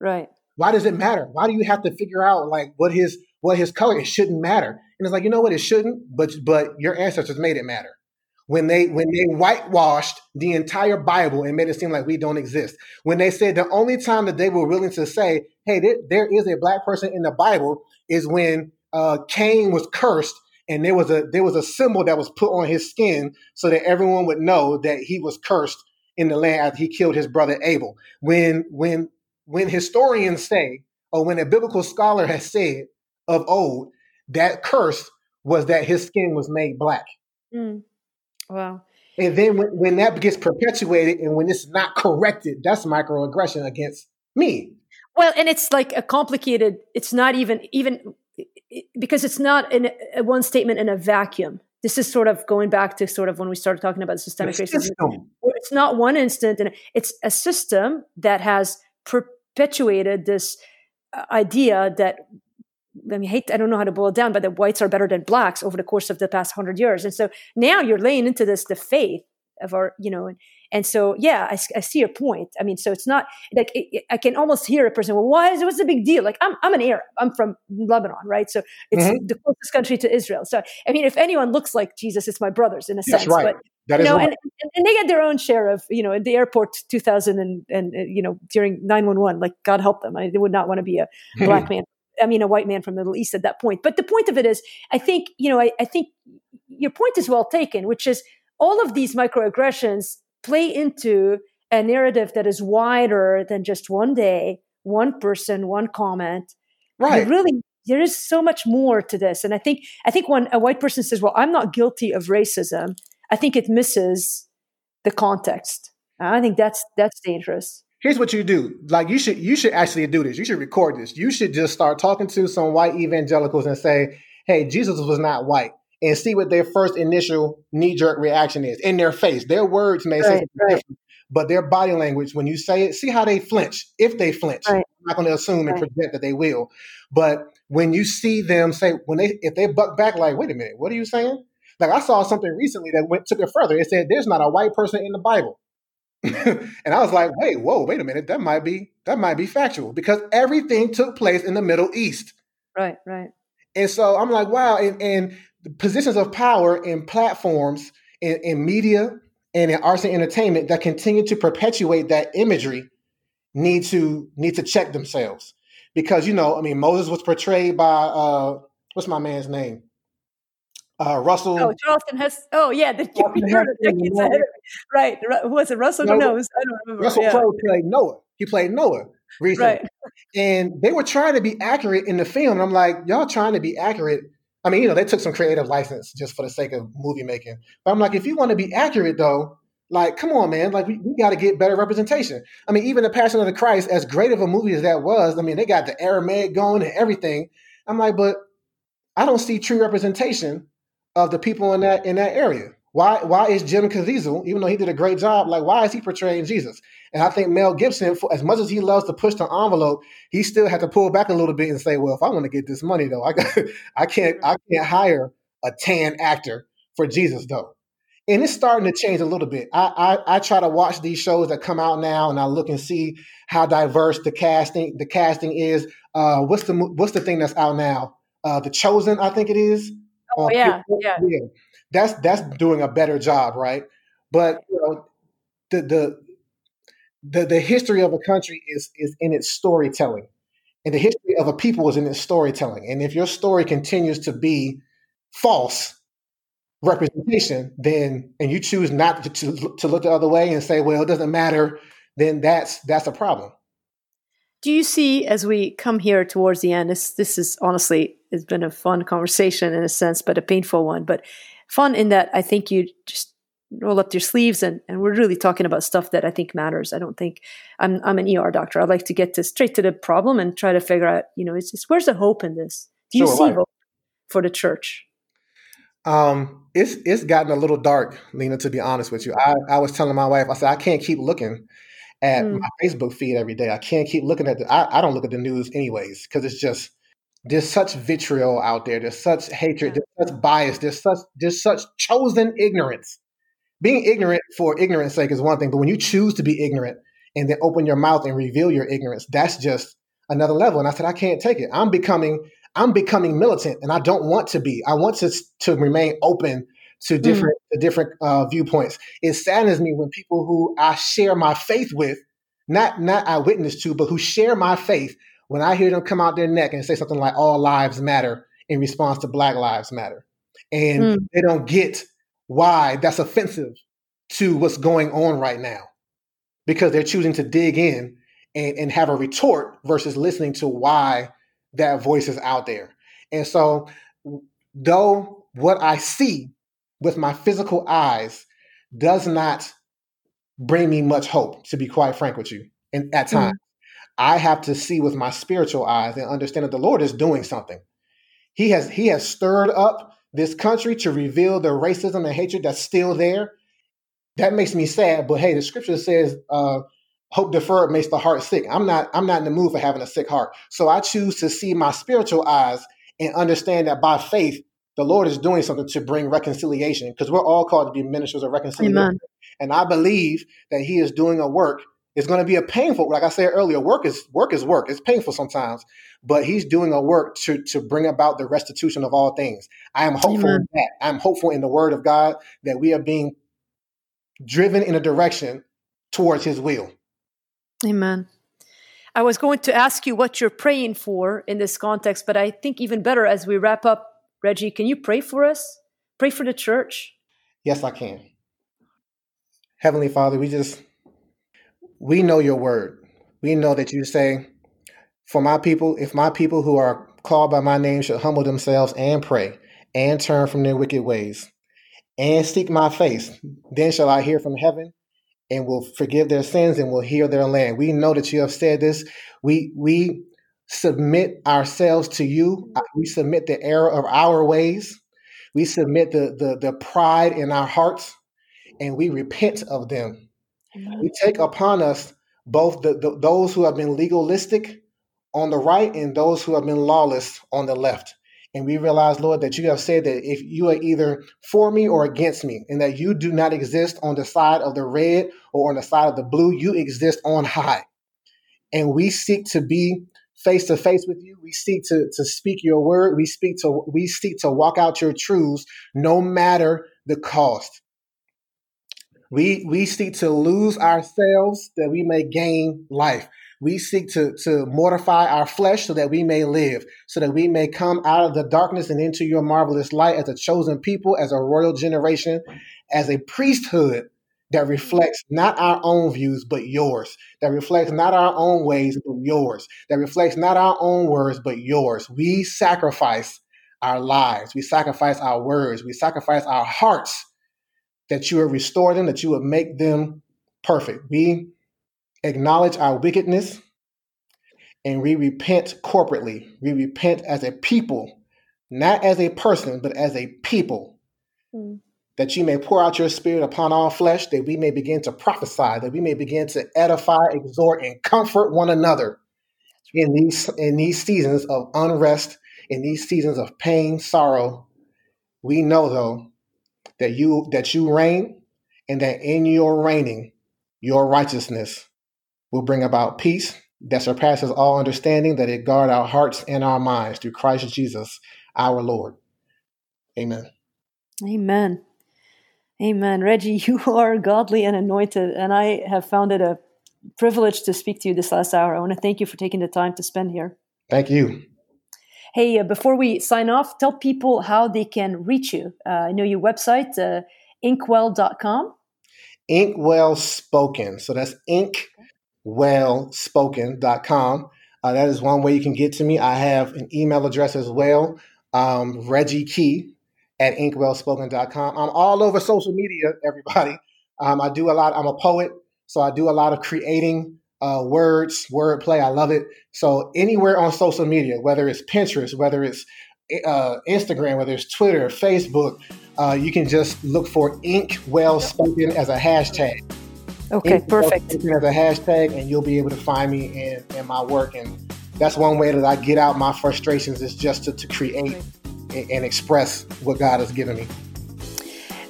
A: Right.
B: Why does it matter? Why do you have to figure out like what his what his color? It shouldn't matter. And it's like you know what? It shouldn't. But but your ancestors made it matter when they when they whitewashed the entire Bible and made it seem like we don't exist. When they said the only time that they were willing to say, "Hey, there, there is a black person in the Bible," is when uh, Cain was cursed and there was a there was a symbol that was put on his skin so that everyone would know that he was cursed in the land after he killed his brother Abel. When when when historians say, or when a biblical scholar has said of old, that curse was that his skin was made black.
A: Mm. Wow.
B: And then when, when that gets perpetuated and when it's not corrected, that's microaggression against me.
A: Well, and it's like a complicated, it's not even, even because it's not in a one statement in a vacuum. This is sort of going back to sort of when we started talking about systemic racism. It's not one instant, and it's a system that has perpetuated this uh, idea that I mean, hate, I don't know how to boil it down, but that whites are better than blacks over the course of the past hundred years. And so now you're laying into this the faith of our, you know, and, and so, yeah, I, I see your point. I mean, so it's not like it, it, I can almost hear a person, well, why is it, what's the big deal? Like, I'm, I'm an Arab, I'm from Lebanon, right? So it's mm-hmm. the closest country to Israel. So, I mean, if anyone looks like Jesus, it's my brothers in a
B: That's
A: sense.
B: Right.
A: But,
B: that
A: you know,
B: right.
A: and, and they get their own share of, you know, at the airport 2000 and, and, you know, during 911, like God help them. I they would not want to be a black man I mean, a white man from the Middle East at that point. But the point of it is, I think, you know, I, I think your point is well taken, which is all of these microaggressions play into a narrative that is wider than just one day, one person, one comment.
B: Right.
A: You really, there is so much more to this. And I think, I think when a white person says, well, I'm not guilty of racism, I think it misses the context. I think that's, that's dangerous
B: here's what you do like you should you should actually do this you should record this you should just start talking to some white evangelicals and say hey jesus was not white and see what their first initial knee-jerk reaction is in their face their words may right, say right. different but their body language when you say it see how they flinch if they flinch right. i'm not going to assume and project that they will but when you see them say when they if they buck back like wait a minute what are you saying like i saw something recently that went took it further it said there's not a white person in the bible and I was like, wait, whoa, wait a minute. That might be that might be factual because everything took place in the Middle East.
A: Right, right.
B: And so I'm like, wow, and, and positions of power in platforms in, in media and in arts and entertainment that continue to perpetuate that imagery need to need to check themselves. Because you know, I mean, Moses was portrayed by uh what's my man's name? uh, Russell.
A: Oh, Charlton Heston. Oh, yeah, the decades Right. Was it Russell? No, no I don't remember.
B: Russell
A: yeah.
B: Crowe played Noah. He played Noah recently. Right. And they were trying to be accurate in the film. And I'm like, y'all trying to be accurate. I mean, you know, they took some creative license just for the sake of movie making. But I'm like, if you want to be accurate, though, like, come on, man. Like, we, we got to get better representation. I mean, even The Passion of the Christ, as great of a movie as that was, I mean, they got the Aramaic going and everything. I'm like, but I don't see true representation of the people in that in that area. Why why is Jim Caviezel, even though he did a great job, like why is he portraying Jesus? And I think Mel Gibson, for, as much as he loves to push the envelope, he still had to pull back a little bit and say, "Well, if I want to get this money, though, I got, I can't I can't hire a tan actor for Jesus, though." And it's starting to change a little bit. I, I I try to watch these shows that come out now, and I look and see how diverse the casting the casting is. Uh, what's the what's the thing that's out now? Uh, the Chosen, I think it is.
A: Oh uh, yeah, yeah. yeah.
B: That's that's doing a better job, right? But you know, the the the, the history of a country is is in its storytelling. And the history of a people is in its storytelling. And if your story continues to be false, representation, then and you choose not to, to, to look the other way and say, well, it doesn't matter, then that's that's a problem.
A: Do you see as we come here towards the end, this this is honestly it's been a fun conversation in a sense, but a painful one. But fun in that I think you just roll up your sleeves and, and we're really talking about stuff that I think matters. I don't think I'm I'm an ER doctor. I like to get to straight to the problem and try to figure out, you know, it's just where's the hope in this? Do you see hope for the church?
B: Um, it's it's gotten a little dark, Lina. To be honest with you, I, I was telling my wife, I said I can't keep looking at mm. my Facebook feed every day. I can't keep looking at the. I, I don't look at the news anyways because it's just there's such vitriol out there. There's such hatred. Yeah. There's such bias. There's such there's such chosen ignorance. Being ignorant for ignorance sake is one thing, but when you choose to be ignorant and then open your mouth and reveal your ignorance, that's just another level. And I said, I can't take it. I'm becoming I'm becoming militant, and I don't want to be. I want to to remain open to hmm. different mm. different uh, viewpoints. It saddens me when people who I share my faith with, not not I witness to, but who share my faith, when I hear them come out their neck and say something like "All lives matter" in response to Black Lives Matter, and mm. they don't get why that's offensive to what's going on right now, because they're choosing to dig in and, and have a retort versus listening to why that voice is out there. And so, though what I see with my physical eyes does not bring me much hope, to be quite frank with you, and at mm-hmm. times. Mm-hmm. I have to see with my spiritual eyes and understand that the Lord is doing something. He has He has stirred up this country to reveal the racism and hatred that's still there. That makes me sad, but hey, the scripture says, uh, "Hope deferred makes the heart sick." I'm not I'm not in the mood for having a sick heart, so I choose to see my spiritual eyes and understand that by faith the Lord is doing something to bring reconciliation because we're all called to be ministers of reconciliation. Amen. And I believe that He is doing a work. It's going to be a painful, like I said earlier, work is work is work. It's painful sometimes, but He's doing a work to to bring about the restitution of all things. I am hopeful Amen. in that. I'm hopeful in the Word of God that we are being driven in a direction towards His will.
A: Amen. I was going to ask you what you're praying for in this context, but I think even better as we wrap up Reggie, can you pray for us? Pray for the church?
B: Yes, I can. Heavenly Father, we just, we know your word. We know that you say, for my people, if my people who are called by my name should humble themselves and pray and turn from their wicked ways and seek my face, then shall I hear from heaven and will forgive their sins and will heal their land. We know that you have said this. We we submit ourselves to you. Uh, we submit the error of our ways. We submit the, the, the pride in our hearts and we repent of them. We take upon us both the, the, those who have been legalistic on the right and those who have been lawless on the left. And we realize, Lord, that you have said that if you are either for me or against me, and that you do not exist on the side of the red or on the side of the blue, you exist on high. And we seek to be face to face with you. We seek to, to speak your word. We speak to we seek to walk out your truths no matter the cost. We we seek to lose ourselves that we may gain life. We seek to, to mortify our flesh so that we may live, so that we may come out of the darkness and into your marvelous light as a chosen people, as a royal generation, as a priesthood that reflects not our own views, but yours, that reflects not our own ways, but yours, that reflects not our own words, but yours. We sacrifice our lives, we sacrifice our words, we sacrifice our hearts that you would restore them, that you would make them perfect. We acknowledge our wickedness and we repent corporately. We repent as a people, not as a person, but as a people. Mm that you may pour out your spirit upon all flesh, that we may begin to prophesy, that we may begin to edify, exhort, and comfort one another in these in these seasons of unrest, in these seasons of pain, sorrow. We know though that you that you reign and that in your reigning, your righteousness will bring about peace that surpasses all understanding, that it guard our hearts and our minds through Christ Jesus our Lord. Amen.
A: Amen. Amen. Reggie, you are godly and anointed, and I have found it a privilege to speak to you this last hour. I want to thank you for taking the time to spend here.
B: Thank you.
A: Hey, uh, before we sign off, tell people how they can reach you. Uh, I know your website, uh, inkwell.com.
B: Inkwell Spoken. So that's inkwellspoken.com. Uh, that is one way you can get to me. I have an email address as well, um, Reggie Key at inkwellspoken.com. I'm all over social media, everybody. Um, I do a lot. I'm a poet, so I do a lot of creating uh, words, wordplay. I love it. So anywhere on social media, whether it's Pinterest, whether it's uh, Instagram, whether it's Twitter, Facebook, uh, you can just look for Inkwell Spoken as a hashtag.
A: Okay, Ink perfect.
B: As a hashtag, and you'll be able to find me in, in my work. And that's one way that I get out my frustrations is just to, to create and, and express what God has given me.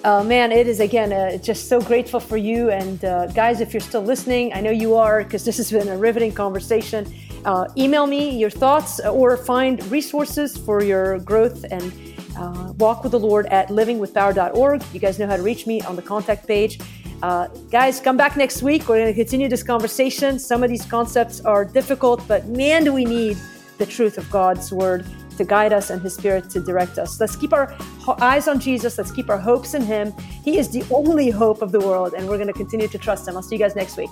A: Uh, man, it is again uh, just so grateful for you. And uh, guys, if you're still listening, I know you are because this has been a riveting conversation. Uh, email me your thoughts or find resources for your growth and uh, walk with the Lord at livingwithpower.org. You guys know how to reach me on the contact page. Uh, guys, come back next week. We're going to continue this conversation. Some of these concepts are difficult, but man, do we need the truth of God's word to guide us and His Spirit to direct us. Let's keep our eyes on Jesus. Let's keep our hopes in Him. He is the only hope of the world, and we're going to continue to trust Him. I'll see you guys next week.